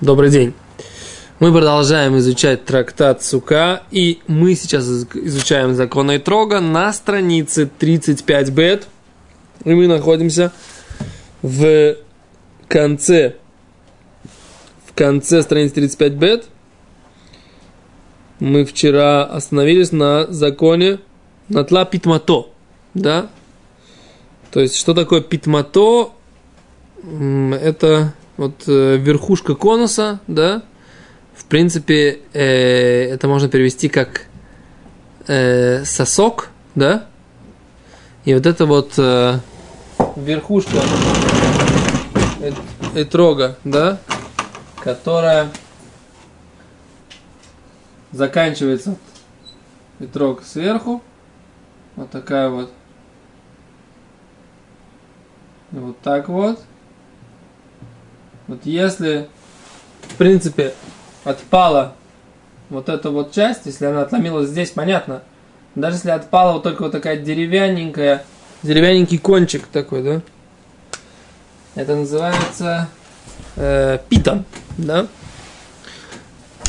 Добрый день. Мы продолжаем изучать трактат Сука, и мы сейчас изучаем закон Трога на странице 35 бет. И мы находимся в конце, в конце страницы 35 бет. Мы вчера остановились на законе Натла Питмато, да? То есть, что такое Питмато? Это вот э, верхушка конуса, да, в принципе, э, это можно перевести как э, сосок, да, и вот это вот э, верхушка этрога, да, которая заканчивается этрог сверху, вот такая вот, вот так вот, вот если, в принципе, отпала вот эта вот часть, если она отломилась здесь, понятно. Даже если отпала вот только вот такая деревянненькая, деревянненький кончик такой, да? Это называется э, питон, да?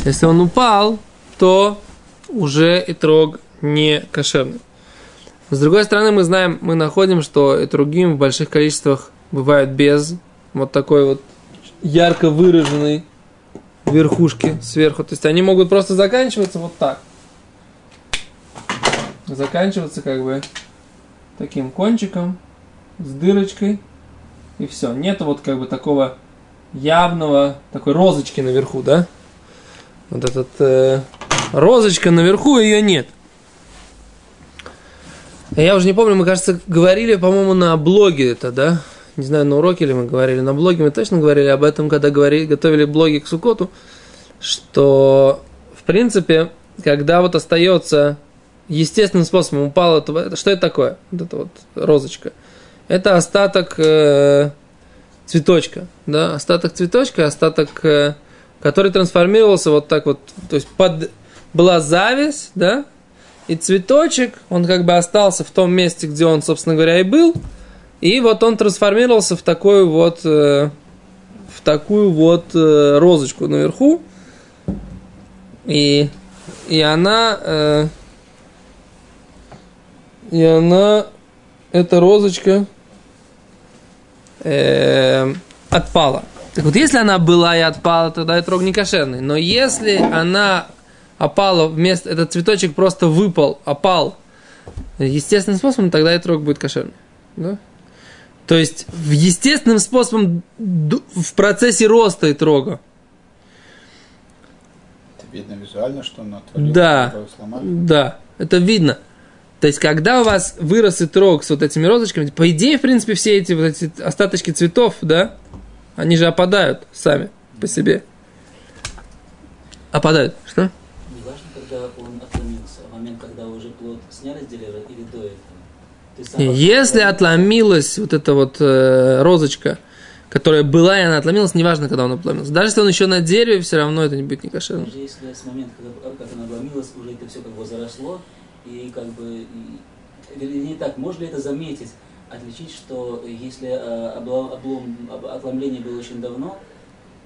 Если он упал, то уже итрог не кошерный. С другой стороны, мы знаем, мы находим, что итрогим в больших количествах бывают без вот такой вот ярко выраженной верхушки сверху. То есть они могут просто заканчиваться вот так. Заканчиваться как бы таким кончиком с дырочкой и все. Нету вот как бы такого явного такой розочки наверху, да? Вот этот э, розочка наверху ее нет. Я уже не помню, мы, кажется, говорили, по-моему, на блоге это, да? Не знаю, на уроке ли мы говорили, на блоге мы точно говорили об этом, когда говорили, готовили блоги к Сукоту, что, в принципе, когда вот остается естественным способом упало, то что это такое? Вот эта вот розочка. Это остаток э, цветочка, да, остаток цветочка, остаток, э, который трансформировался вот так вот, то есть под была зависть, да, и цветочек, он как бы остался в том месте, где он, собственно говоря, и был, и вот он трансформировался в такую вот, э, в такую вот э, розочку наверху. И, и она, э, и она, эта розочка э, отпала. Так вот, если она была и отпала, тогда это рог не кошерный. Но если она опала вместо, этот цветочек просто выпал, опал естественным способом, тогда этот рог будет кошерный. Да? То есть естественным способом в процессе роста и трога. Это видно визуально, что он отвалил, да, да, это видно. То есть, когда у вас вырос и трог с вот этими розочками, по идее, в принципе, все эти вот эти остаточки цветов, да, они же опадают сами по себе. Опадают. Что? Не важно, когда он отломился, а момент, когда уже плод сняли с дерева или до этого. Если отломилась вот эта вот э, розочка, которая была, и она отломилась, неважно, когда она отломилась. Даже если он еще на дереве, все равно это не будет не кошерно. Даже если с момента, когда как она отломилась, уже это все как бы заросло, и как бы, не так, можно ли это заметить, отличить, что если э, облом, облом, отломление было очень давно,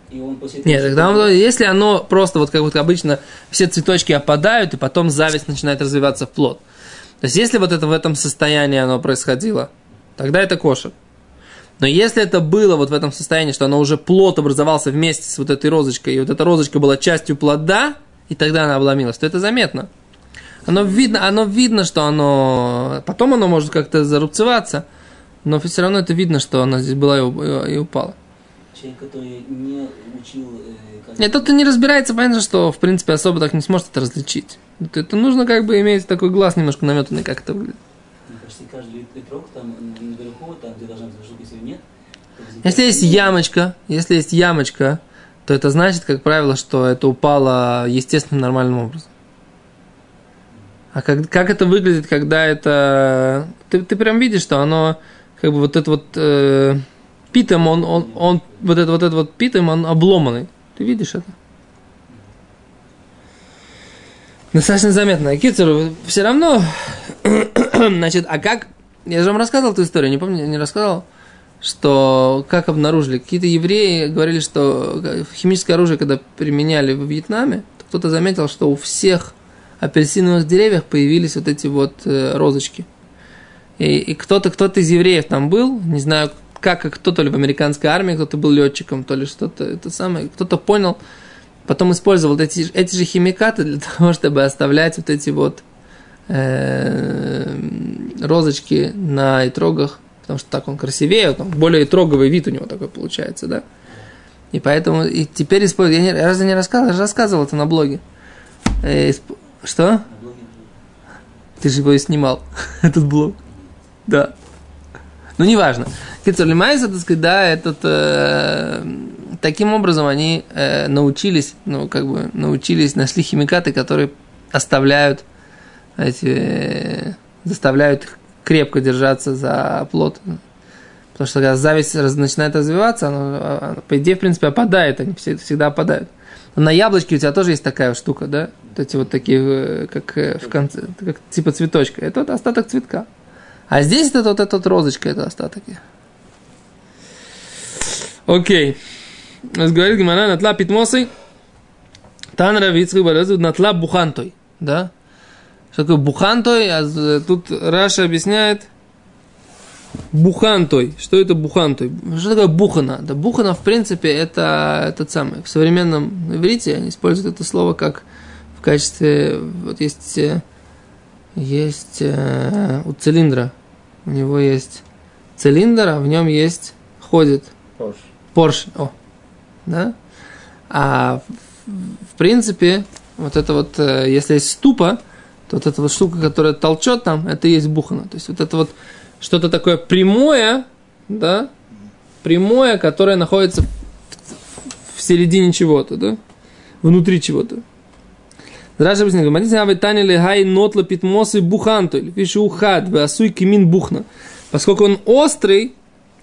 и он после этого... Нет, тогда он, если оно просто, вот как вот обычно, все цветочки опадают, и потом зависть начинает развиваться в плод. То есть, если вот это в этом состоянии оно происходило, тогда это кошер. Но если это было вот в этом состоянии, что оно уже плод образовался вместе с вот этой розочкой, и вот эта розочка была частью плода, и тогда она обломилась, то это заметно. Оно видно, оно видно, что оно... Потом оно может как-то зарубцеваться, но все равно это видно, что оно здесь была и упала. Человек, который не учил... Э, как... Нет, тот, кто не разбирается, понятно, что, в принципе, особо так не сможет это различить. Это нужно как бы иметь такой глаз немножко наметанный, как это выглядит. Ну, почти каждый литрок там наверху, там где должна быть штука, если нет. Если есть ямочка, если есть ямочка, то это значит, как правило, что это упало естественным нормальным образом. А как, как это выглядит, когда это... Ты, ты прям видишь, что оно, как бы вот это вот э, питом, он, он, он, вот это вот это вот питом, он обломанный. Ты видишь это? Достаточно заметно. Кицер, все равно, значит, а как, я же вам рассказывал эту историю, не помню, не рассказывал, что как обнаружили? Какие-то евреи говорили, что химическое оружие, когда применяли в Вьетнаме, то кто-то заметил, что у всех апельсиновых деревьях появились вот эти вот э, розочки. И, и кто-то, кто-то из евреев там был, не знаю, как, кто-то ли в американской армии, кто-то был летчиком, то ли что-то, это самое, кто-то понял, потом использовал эти, эти же химикаты для того, чтобы оставлять вот эти вот э, розочки на итрогах, потому что так он красивее, там, более итроговый вид у него такой получается, да. И поэтому и теперь использую. Я не, разве не рассказывал? Я же рассказывал это на блоге. Э, исп... Что? Ты же его и снимал, этот блог. Да. Ну, неважно. Кицур Лимайса, так сказать, да, этот, э, таким образом они э, научились, ну, как бы, научились, нашли химикаты, которые оставляют эти, э, заставляют их крепко держаться за плод. Потому что когда зависть начинает развиваться, она, она, по идее, в принципе, опадает, они всегда опадают. На яблочке у тебя тоже есть такая штука, да? Вот эти вот такие, э, как э, в конце, как типа цветочка. Это вот остаток цветка. А здесь это вот эта вот розочка, это остаток. Окей. Говорит Гимара, натла питмосы, тан равицкий баразу, натла бухантой. Да? Что такое бухантой? А тут Раша объясняет, бухантой. Что это бухантой? Что такое бухана? Да бухана, в принципе, это этот самый. В современном иврите они используют это слово как в качестве, вот есть, есть э, у цилиндра, у него есть цилиндр, а в нем есть, ходит Порш. Порш, о, да? А в, в принципе, вот это вот, э, если есть ступа, то вот эта вот штука, которая толчет там, это и есть бухана. То есть вот это вот что-то такое прямое, да, прямое, которое находится в середине чего-то, да, внутри чего-то. Раша объясняет, Матисна Авитани Лехай Нотла Питмосы Буханту, или пишет Ухад, Васуй Кимин Бухна. Поскольку он острый,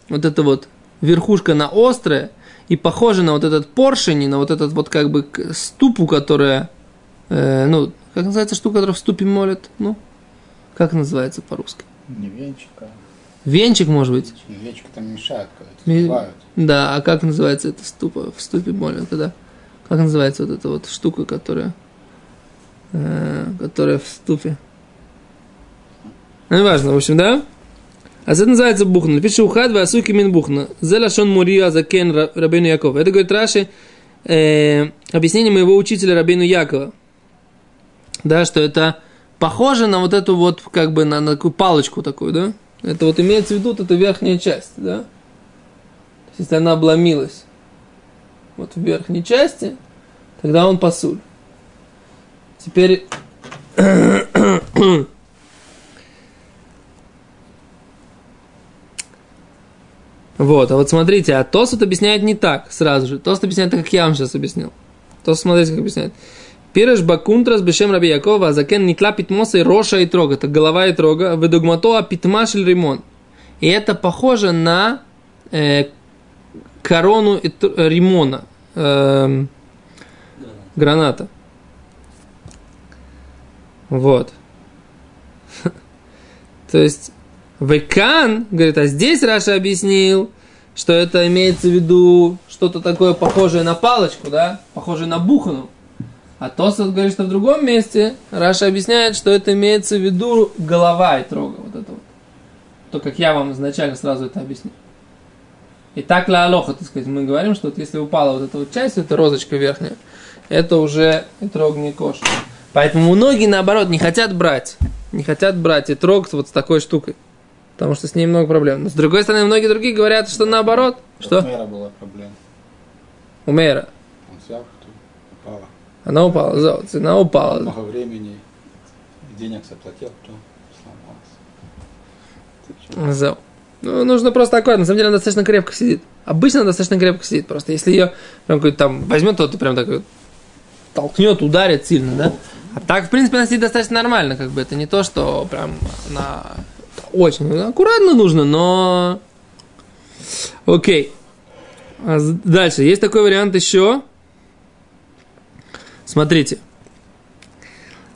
вот это вот верхушка на острая и похожа на вот этот поршень, на вот этот вот как бы ступу, которая, э, ну, как называется штука, которая в ступе молят? Ну, как называется по-русски? Не венчик, а Венчик, может быть? венчик там мешают, когда. Да, а как называется эта ступа? В ступе молят, когда? Как называется вот эта вот штука, которая, которая в ступе? Ну, неважно, в общем, да? А это называется бухна. Пишет ухад васуки мин бухна. Зелашон мурия закен рабейну Якова. Это говорит Раши, э, объяснение моего учителя Рабейну Якова. Да, что это похоже на вот эту вот, как бы, на, на такую палочку такую, да? Это вот имеется в виду вот эта верхняя часть, да? То есть, если она обломилась вот в верхней части, тогда он пасуль. Теперь Вот, а вот смотрите, а Тосут объясняет не так сразу же. Тосут объясняет так, как я вам сейчас объяснил. Тосут, смотрите, как объясняет. Пираш бакунтрас бешем раби Якова, а закен нитла питмоса и роша и трога. Это голова и трога. Ведогматоа питмашель римон. И это похоже на э, корону и э, римона. эм, граната. Вот. То есть, וכאן, говорит, а здесь Раши объяснил, что это имеется в виду что-то такое похожее на палочку, да, похожее на бухану. А Тосфот говорит, что в другом месте Раши объясняет, что это имеется в виду голова этрога, вот это вот. То, как я вам изначально сразу это объяснил. И так ла алоха, так сказать, мы говорим, что вот если упала вот эта вот часть, эта розочка верхняя, это уже трог не кошер. Поэтому многие, наоборот, не хотят брать. Не хотят брать и трог вот с такой штукой. Потому что с ней много проблем. Но с другой стороны, многие другие говорят, что наоборот. У Что? мэра была проблема. У Мейра. Он взял, упала. Она упала, золото, она упала. Много времени, денег заплатил, то сломалась. Зел. Ну, нужно просто аккуратно. На самом деле она достаточно крепко сидит. Обычно она достаточно крепко сидит. Просто если ее прям какой-то там возьмет, то ты прям такой толкнет, ударит сильно, да? А так, в принципе, носить достаточно нормально, как бы. Это не то, что прям на... Очень аккуратно нужно, но... Окей. А дальше. Есть такой вариант еще. Смотрите.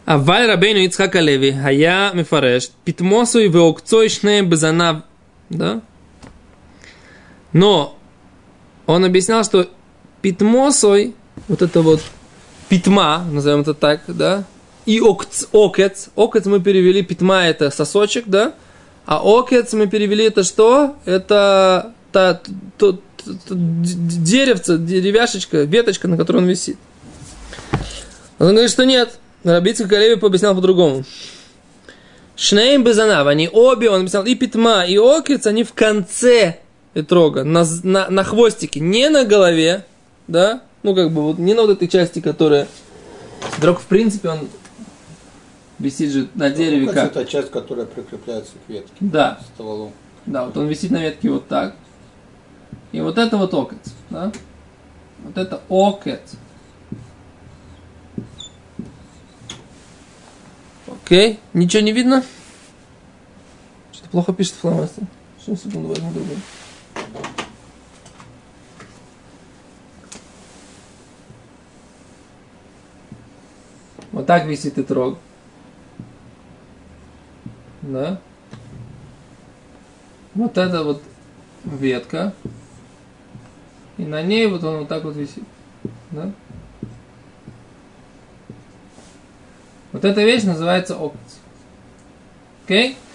Аваль Рабейну Ицхака Леви, я Мифареш, Питмосу и Веокцойшне Безанав. Да? Но он объяснял, что питмосой, вот это вот питма, назовем это так, да, и окц, окец, окец мы перевели, питма это сосочек, да, а окец мы перевели это что? Это та, то, то, деревце, деревяшечка, веточка, на которой он висит. Он говорит, что нет. Рабицкий Калеви пообъяснял по-другому. Шнеем безанав, они обе, он написал, и питма, и окец, они в конце этрога, на, на, на хвостике, не на голове, да, ну как бы вот не на вот этой части, которая... Дрог, в принципе, он висит же на дереве Ну, как? Это часть, которая прикрепляется к ветке, Да, стволу. да, вот он висит на ветке вот так. И вот это вот окец, да? Вот это окец. Окей, ничего не видно? Что-то плохо пишет фломастер. Сейчас, секунду, возьму другой. Так висит итрог. Да? Вот это вот ветка. И на ней вот он вот так вот висит. Да? Вот эта вещь называется окец. Окей? О,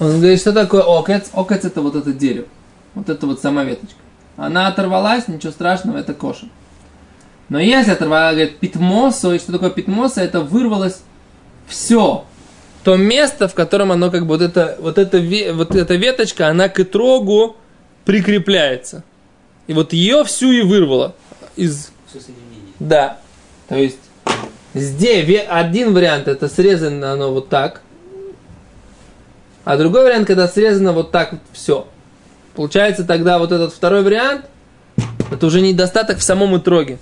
он говорит, что такое окец? Окец это вот это дерево. Вот это вот сама веточка. Она оторвалась, ничего страшного, это коша. Но если оторвала, говорит, питмосо, и что такое питмосо, это вырвалось все. То место, в котором оно как бы вот это, вот это, вот эта веточка, она к итрогу прикрепляется. И вот ее всю и вырвало из Все соединение. да. То есть здесь один вариант это срезано оно вот так, а другой вариант, когда срезано вот так вот все. Получается тогда вот этот второй вариант, это уже недостаток в самом итроге.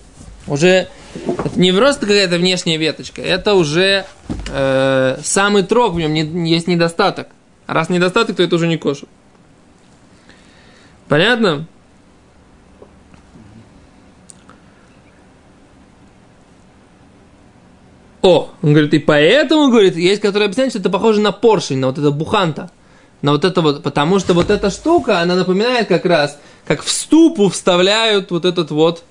Уже это не просто какая-то внешняя веточка, это уже э, сам итрог, в нем не- есть недостаток. А раз недостаток, то это уже не кошер. Понятно? О, он говорит, и поэтому, говорит, есть, которые объясняют, что это похоже на поршень, на вот это буханта. На вот это вот, потому что вот эта штука, она напоминает как раз, как в ступу вставляют вот этот вот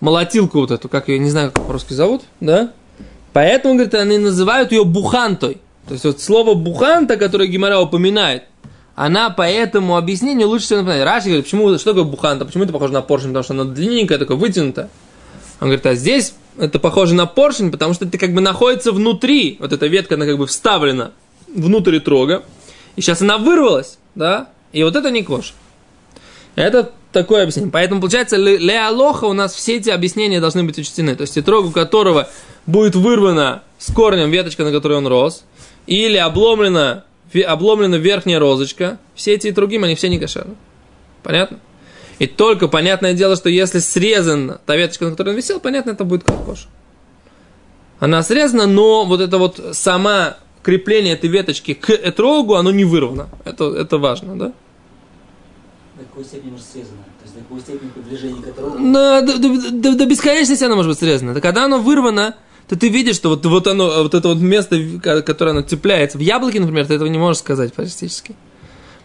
молотилку вот эту, как ее, не знаю, как по-русски зовут, да? Поэтому, говорит, они называют ее бухантой. То есть вот слово буханта, которое Гимара упоминает, она по этому объяснению лучше всего напоминает. Раши говорит, почему, что такое буханта, почему это похоже на поршень, потому что она длинненькая, такое вытянутая. Он говорит, а здесь это похоже на поршень, потому что это как бы находится внутри, вот эта ветка, она как бы вставлена внутрь трога, и сейчас она вырвалась, да, и вот это не кош. Это такое объяснение. Поэтому, получается, ле ле алоха у нас все эти объяснения должны быть учтены. То есть, итрог, у которого будет вырвана с корнем веточка, на которой он рос, или обломлена, обломлена верхняя розочка, все эти другим, они все не кошерны. Понятно? И только понятное дело, что если срезан та веточка, на которой он висел, понятно, это будет как кош. Она срезана, но вот это вот сама крепление этой веточки к этрогу, оно не вырвано. Это, это важно, да? До какой степени может срезано? То есть до какой степени до, до- до- до бесконечности оно может быть срезано. Это когда оно вырвано, то ты видишь, что вот, вот оно, вот это вот место, ко- которое оно цепляется. В яблоке, например, ты этого не можешь сказать практически.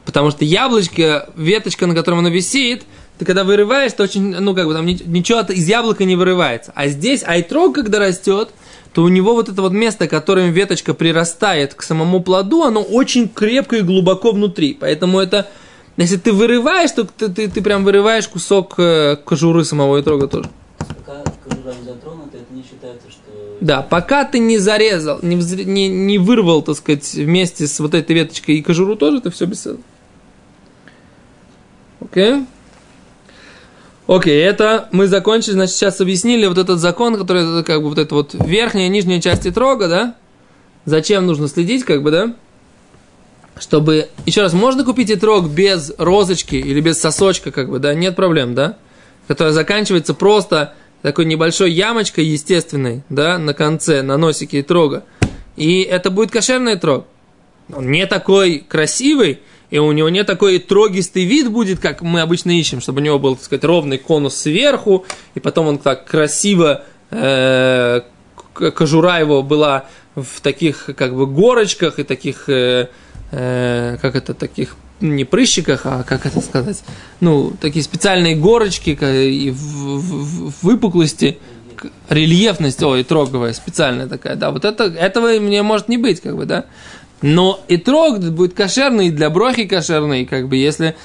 Потому что яблочко, веточка, на котором оно висит, ты когда вырываешь, то очень, ну, как бы там ни- ничего из яблока не вырывается. А здесь айтрог, когда растет, то у него вот это вот место, которым веточка прирастает к самому плоду, оно очень крепко и глубоко внутри. Поэтому это, если ты вырываешь, то ты, ты, ты прям вырываешь кусок э, кожуры самого итрога тоже. Пока кожура не затронута, это не считается, что... Да, пока ты не зарезал, не, не, не вырвал, так сказать, вместе с вот этой веточкой и кожуру тоже, это все беседа. Окей? Окей, это мы закончили, значит, сейчас объяснили вот этот закон, который как бы вот эта вот верхняя и нижняя часть трога, да? Зачем нужно следить, как бы, да? Чтобы, еще раз, можно купить итрог без розочки или без сосочка, как бы, да? Нет проблем, да? Которая заканчивается просто такой небольшой ямочкой естественной, да, на конце, на носике итрога. И это будет кошерный итрог. Он не такой красивый, и у него не такой трогистый вид будет, как мы обычно ищем, чтобы у него был, так сказать, ровный конус сверху, и потом он так красиво, э, кожура его была в таких как бы горочках и таких, э, э, как это, таких не прыщиках, а как это сказать, ну, такие специальные горочки и в, в- в выпуклости, рельефность, ой, троговая, специальная такая, да, вот это, этого мне может не быть, как бы, да. Но и трог будет кошерный, и для брохи кошерный, как бы, если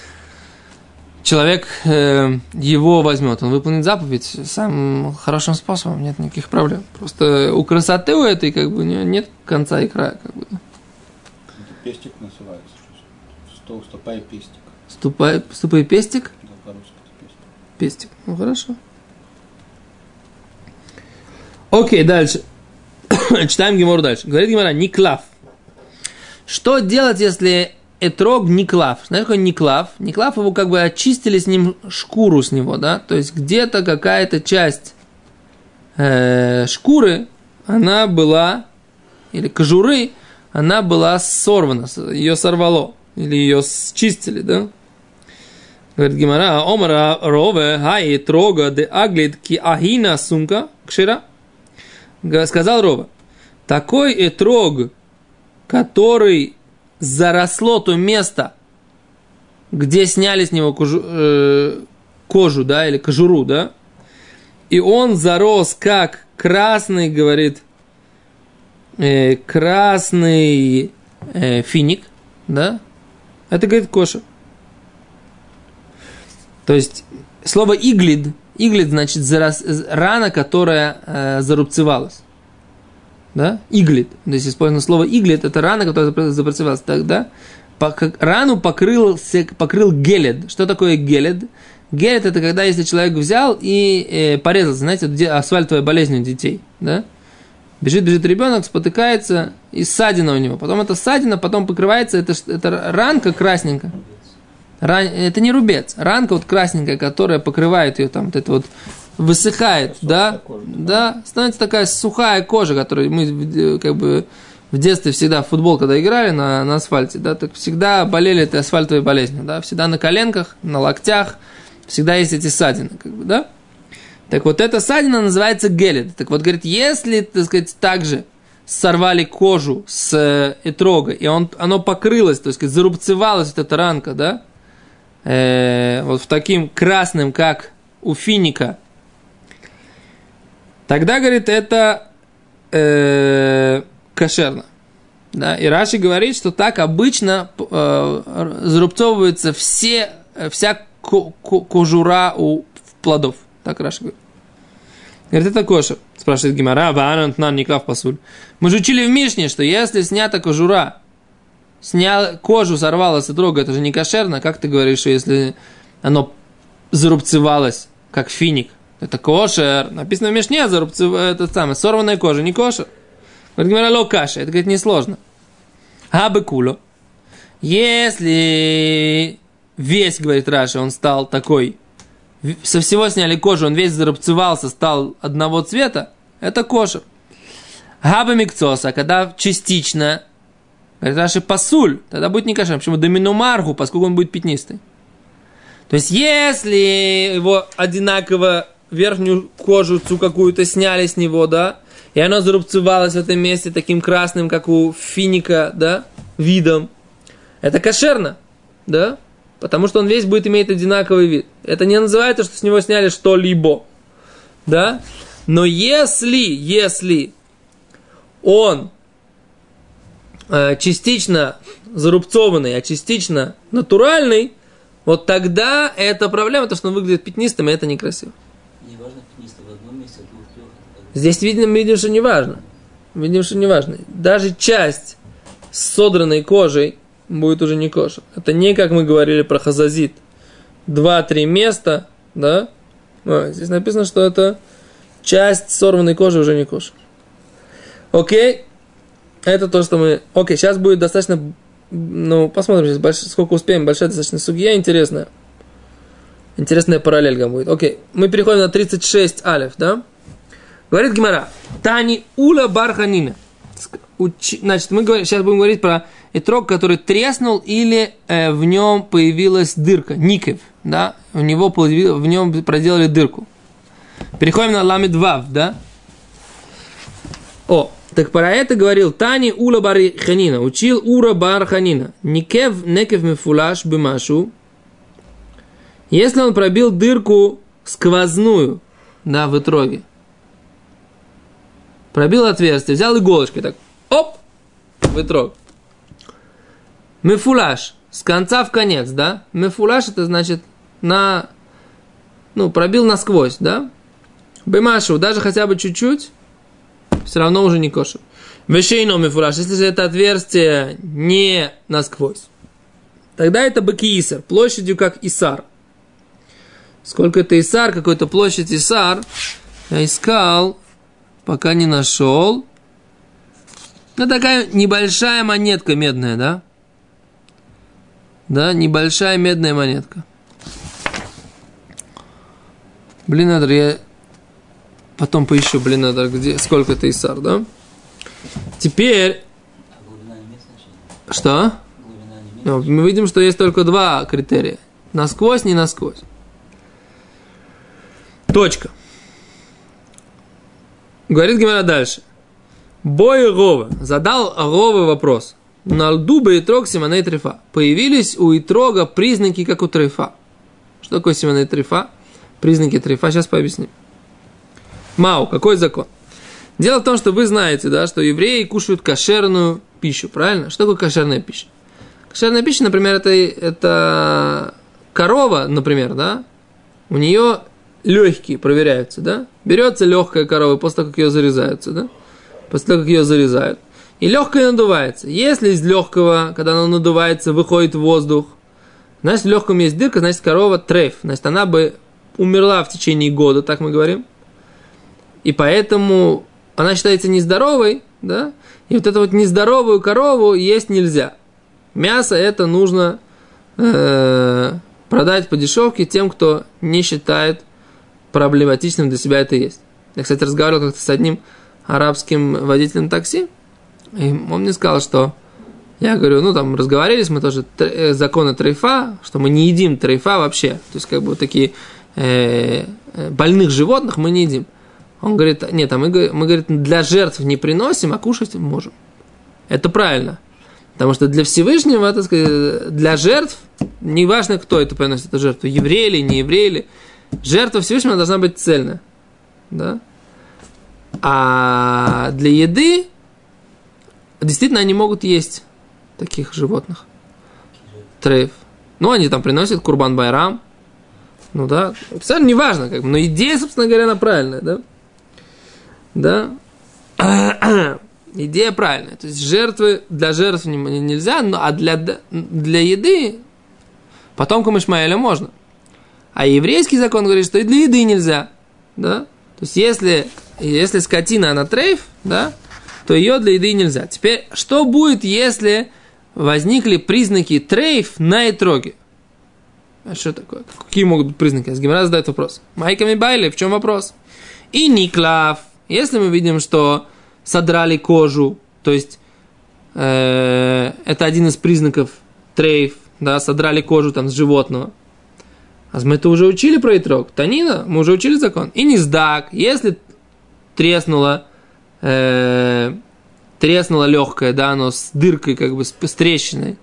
человек э, его возьмет, он выполнит заповедь самым хорошим способом, нет никаких проблем. Просто у красоты у этой как бы не- нет конца и края, как бы. Пестик называется. Сто, стопай пестик. Ступай, ступай пестик, Да, по-русски пестик. пестик. Ну хорошо. Окей, дальше. Читаем Гемору дальше. Говорит Гемора, Никлав. Что делать, если этрог Никлав? Знаешь, какой Никлав? Никлав его как бы очистили с ним шкуру с него, да? То есть где-то какая-то часть э, шкуры, она была, или кожуры, она была сорвана, ее сорвало, или ее счистили, да? Говорит Гимара, Омара рове хай трога де аглит ки ахина сумка кшира. Сказал Рова, такой этрог, который заросло то место, где сняли с него кожу, э, кожу, да, или кожуру, да, и он зарос как красный, говорит, э, красный э, финик, да, это, говорит, кошер. То есть слово иглид, иглид значит зарос- рана, которая э, зарубцевалась. Да? Иглид. То есть использовано слово иглид, это рана, которая запр- зарубцевалась. Тогда рану покрыл, покрыл гелед. Что такое гелед? Гелед это когда если человек взял и э, порезался, знаете, где асфальтовая болезнь у детей, да? Бежит, бежит ребенок, спотыкается, и ссадина у него. Потом эта ссадина потом покрывается, это, это ранка красненькая. Ран- Это не рубец, ранка вот красненькая, которая покрывает ее там, вот это вот высыхает, да, кожа, да, становится такая сухая кожа, которую мы э, как бы в детстве всегда в футбол, когда играли на, на асфальте, да, так всегда болели этой асфальтовой болезнью, да, всегда на коленках, на локтях, всегда есть эти ссадины, как бы, да. Так вот, эта ссадина называется гелет. Так вот, говорит, если, так сказать, также сорвали кожу с этрога, и он, оно покрылось, то есть зарубцевалась вот эта ранка, да, э, вот в таким красным, как у финика, тогда, говорит, это э, кошерно. Да? И Раши говорит, что так обычно э, зарубцовываются все, э, вся ко- ко- кожура у плодов. Так Раши говорит. Говорит, это кошер. Спрашивает Гимара, Ваанант нам Никлав Пасуль. Мы же учили в Мишне, что если снята кожура, снял, кожу сорвала с трога, это же не кошерно. Как ты говоришь, что если оно зарубцевалось, как финик, это кошер. Написано в Мишне, зарубцев... это самое, сорванная кожа, не кошер. Говорит, Гимара, ло каша, это, говорит, несложно. Хабы куло. Если весь, говорит Раша, он стал такой, со всего сняли кожу, он весь зарубцевался, стал одного цвета, это кошер. Хаба микцоса, когда частично, говорит Раши, пасуль, тогда будет не кошер. Почему? Домину маргу, поскольку он будет пятнистый. То есть, если его одинаково верхнюю кожицу какую-то сняли с него, да, и оно зарубцевалось в этом месте таким красным, как у финика, да, видом, это кошерно, да, потому что он весь будет иметь одинаковый вид. Это не называется, что с него сняли что-либо, да, но если, если он э, частично зарубцованный, а частично натуральный, вот тогда это проблема, то, что он выглядит пятнистым, это некрасиво. Не важно, пятнисто в одном месте, а двух, трех. это как бы- Здесь видим, видим, что не важно. Видим, что не важно. Даже часть с содранной кожей будет уже не кошер. Это не как мы говорили про хазазит. Два-три места, да? А, здесь написано, что это часть сорванной кожи уже не кошер. Окей? Это то, что мы... Окей, сейчас будет достаточно... Ну, посмотрим, сейчас больш- сколько успеем. Большая достаточно судья, интересная. Интересная параллель там будет. Окей, мы переходим на 36 алев, да? Говорит Гимара, Тани Ула Барханина. Значит, мы говорим, сейчас будем говорить про итрог, который треснул или э, в нем появилась дырка, никев, да? У него в нем проделали дырку. Переходим на ламид вав, да? О, так про это говорил Тани Ула Бар Ханина, учил Ура Бар Ханина. Никев некев мифулаш бимашу. Если он пробил дырку сквозную, да, в итроге. Пробил отверстие, взял иголочкой, так, оп, в итрог. Мефулаш, с конца в конец, да? Мефулаш это значит на, ну, пробил насквозь, да? Бемашу, даже хотя бы чуть-чуть, все равно уже не кошер. Вешейно мифураж, если же это отверстие не насквозь, тогда это бакиисар, площадью как Исар. Сколько это Исар, какой-то площадь Исар, я искал, пока не нашел. Ну, такая небольшая монетка медная, да? Да, небольшая медная монетка. Блин, надо, я потом поищу, блин, надо, где, сколько это Исар, да? Теперь, что? Ну, Мы видим, что есть только два критерия. Насквозь, не насквозь. Точка. Говорит Гимара дальше. Бой Рова. Задал Рова вопрос. На льду Бейтрог Симоней Трефа. Появились у Итрога признаки, как у Трефа. Что такое Симоней Трефа? Признаки Трефа. Сейчас пообъясним. Мау, какой закон? Дело в том, что вы знаете, да, что евреи кушают кошерную пищу, правильно? Что такое кошерная пища? Кошерная пища, например, это, это корова, например, да, у нее легкие проверяются, да, берется легкая корова после того, как ее зарезаются, да, после того, как ее зарезают, и легкая надувается. Если из легкого, когда она надувается, выходит воздух, значит, в легком есть дырка, значит, корова трейф, значит, она бы умерла в течение года, так мы говорим, и поэтому она считается нездоровой, да, и вот эту вот нездоровую корову есть нельзя. Мясо это нужно э, продать по дешевке тем, кто не считает проблематичным для себя это есть. Я, кстати, разговаривал как-то с одним арабским водителем такси, и он мне сказал, что я говорю, ну там разговаривались, мы тоже тр- э, законы трейфа, что мы не едим трейфа вообще, то есть как бы такие э, э, больных животных мы не едим. Он говорит, нет, а мы, мы, говорит, для жертв не приносим, а кушать можем. Это правильно. Потому что для Всевышнего, так сказать, для жертв, неважно, кто это приносит эту жертву, еврей или не еврей, или, жертва Всевышнего должна быть цельная. Да? А для еды, действительно, они могут есть таких животных. Трейф. Ну, они там приносят Курбан Байрам. Ну да, специально неважно, как бы, но идея, собственно говоря, она правильная, да? Да. Идея правильная. То есть жертвы для жертв не- не- нельзя, но, а для, для еды потомкам Ишмаэля можно. А еврейский закон говорит, что и для еды нельзя. Да? То есть если, если скотина, она трейф, да, то ее для еды нельзя. Теперь, что будет, если возникли признаки трейф на итроге? А что такое? Какие могут быть признаки? Асгимара задает вопрос. Майками Байли, в чем вопрос? И Никлав. Если мы видим, что содрали кожу, то есть э, это один из признаков трейф, да, содрали кожу там с животного. А мы это уже учили про итрог. Танина, мы уже учили закон. И не сдак, если треснуло, э, треснуло легкое, да, оно с дыркой, как бы с, с трещиной.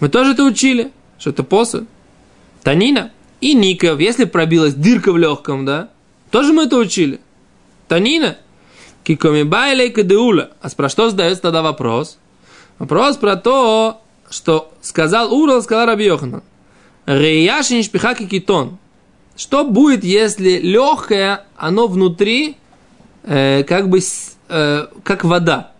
Мы тоже это учили, что это посуд. Танина и Ников, если пробилась дырка в легком, да, тоже мы это учили. Танина, кикоми байлей кадеула. А про что задается тогда вопрос? Вопрос про то, что сказал Урал, сказал Раби Йоханан. Реяшин шпиха китон. Что будет, если легкое, оно внутри, э, как бы, э, как вода?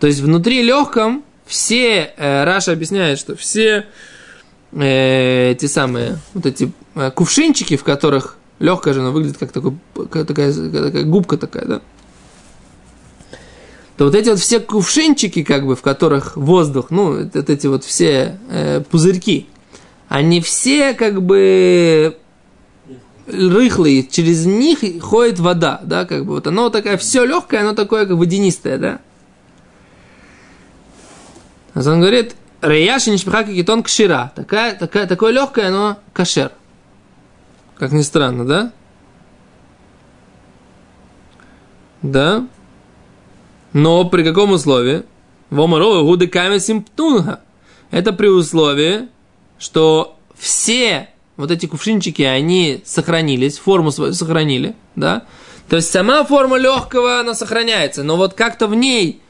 То есть внутри легком все, э, Раша объясняет, что все э, эти самые, вот эти э, кувшинчики, в которых легкая же, она выглядит как, такой, как такая, как такая губка такая, да? То вот эти вот все кувшинчики, как бы, в которых воздух, ну, вот эти вот все э, пузырьки, они все как бы рыхлые, через них ходит вода, да, как бы вот оно такая все легкое, оно такое как водянистое, да. А он говорит, Реяши нишпиха китон кшира. Такая, такая, такое легкое, оно кашер. Как ни странно, да? Да? Но при каком условии? Вомаро гуды симптунга. Это при условии, что все вот эти кувшинчики, они сохранились, форму свою сохранили, да? То есть сама форма легкого, она сохраняется, но вот как-то в ней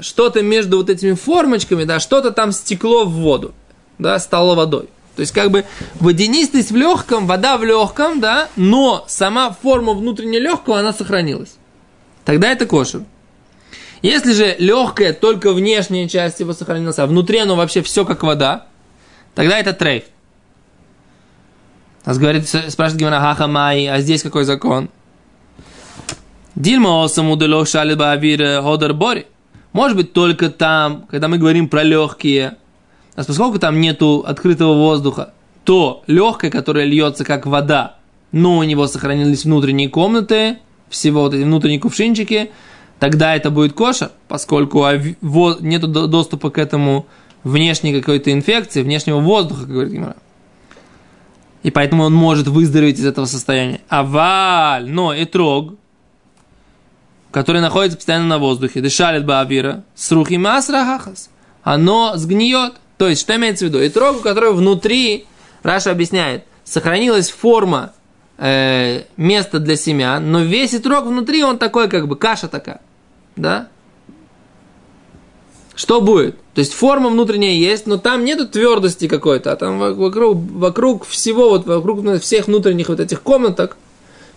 что-то между вот этими формочками, да, что-то там стекло в воду, да, стало водой. То есть как бы водянистость в легком, вода в легком, да, но сама форма внутренне легкого, она сохранилась. Тогда это кошер. Если же легкое, только внешняя часть его сохранилась, а внутри оно вообще все как вода, тогда это трейф. Нас говорит, спрашивает Гимана Хаха Май, а здесь какой закон? Дильма осаму делох шалиба авир ходер бори. Может быть, только там, когда мы говорим про легкие, а поскольку там нету открытого воздуха, то легкое, которое льется как вода, но у него сохранились внутренние комнаты, всего вот эти внутренние кувшинчики, тогда это будет кошер, поскольку нет доступа к этому внешней какой-то инфекции, внешнего воздуха, как говорит Гимара. И поэтому он может выздороветь из этого состояния. А валь, но и трог, который находится постоянно на воздухе, дышалит баавира, срухи масрахахас, оно сгниет. То есть, что имеется в виду? И трогу, которая внутри, Раша объясняет, сохранилась форма э, места для семян, но весь итрог внутри, он такой, как бы, каша такая. Да? Что будет? То есть форма внутренняя есть, но там нету твердости какой-то, а там вокруг, вокруг всего, вот вокруг всех внутренних вот этих комнаток,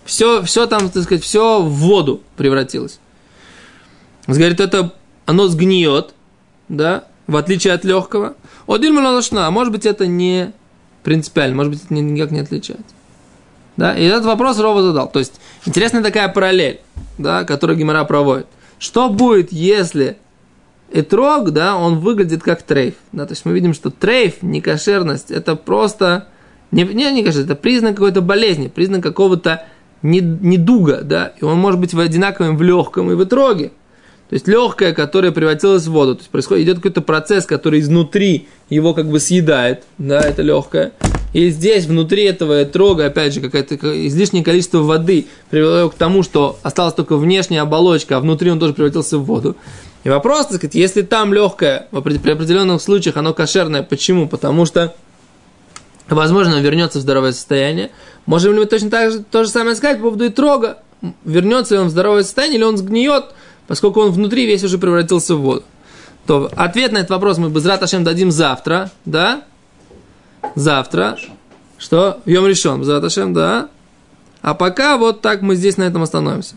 все, все там, так сказать, все в воду превратилось. Говорит, это оно сгниет, да, в отличие от легкого. Один малашна, а может быть это не принципиально, может быть это никак не отличается. Да, и этот вопрос Рова задал. То есть, интересная такая параллель, да, которую Гимара проводит. Что будет, если этрог, да, он выглядит как трейф. Да, то есть мы видим, что трейф, некошерность, это просто, не, не, не кажется, это признак какой-то болезни, признак какого-то недуга, да, и он может быть одинаковым в легком и в итроге. То есть легкое, которое превратилось в воду. То есть происходит, идет какой-то процесс, который изнутри его как бы съедает, да, это легкое. И здесь, внутри этого трога, опять же, какое-то излишнее количество воды привело к тому, что осталась только внешняя оболочка, а внутри он тоже превратился в воду. И вопрос, так сказать, если там легкое, при определенных случаях оно кошерное, почему? Потому что, возможно, он вернется в здоровое состояние. Можем ли мы точно так же то же самое сказать по поводу и трога? Вернется ли он в здоровое состояние, или он сгниет, поскольку он внутри весь уже превратился в воду. То ответ на этот вопрос мы без Раташем дадим завтра, да? Завтра. Что? Йом решен, без Раташем, да? А пока вот так мы здесь на этом остановимся.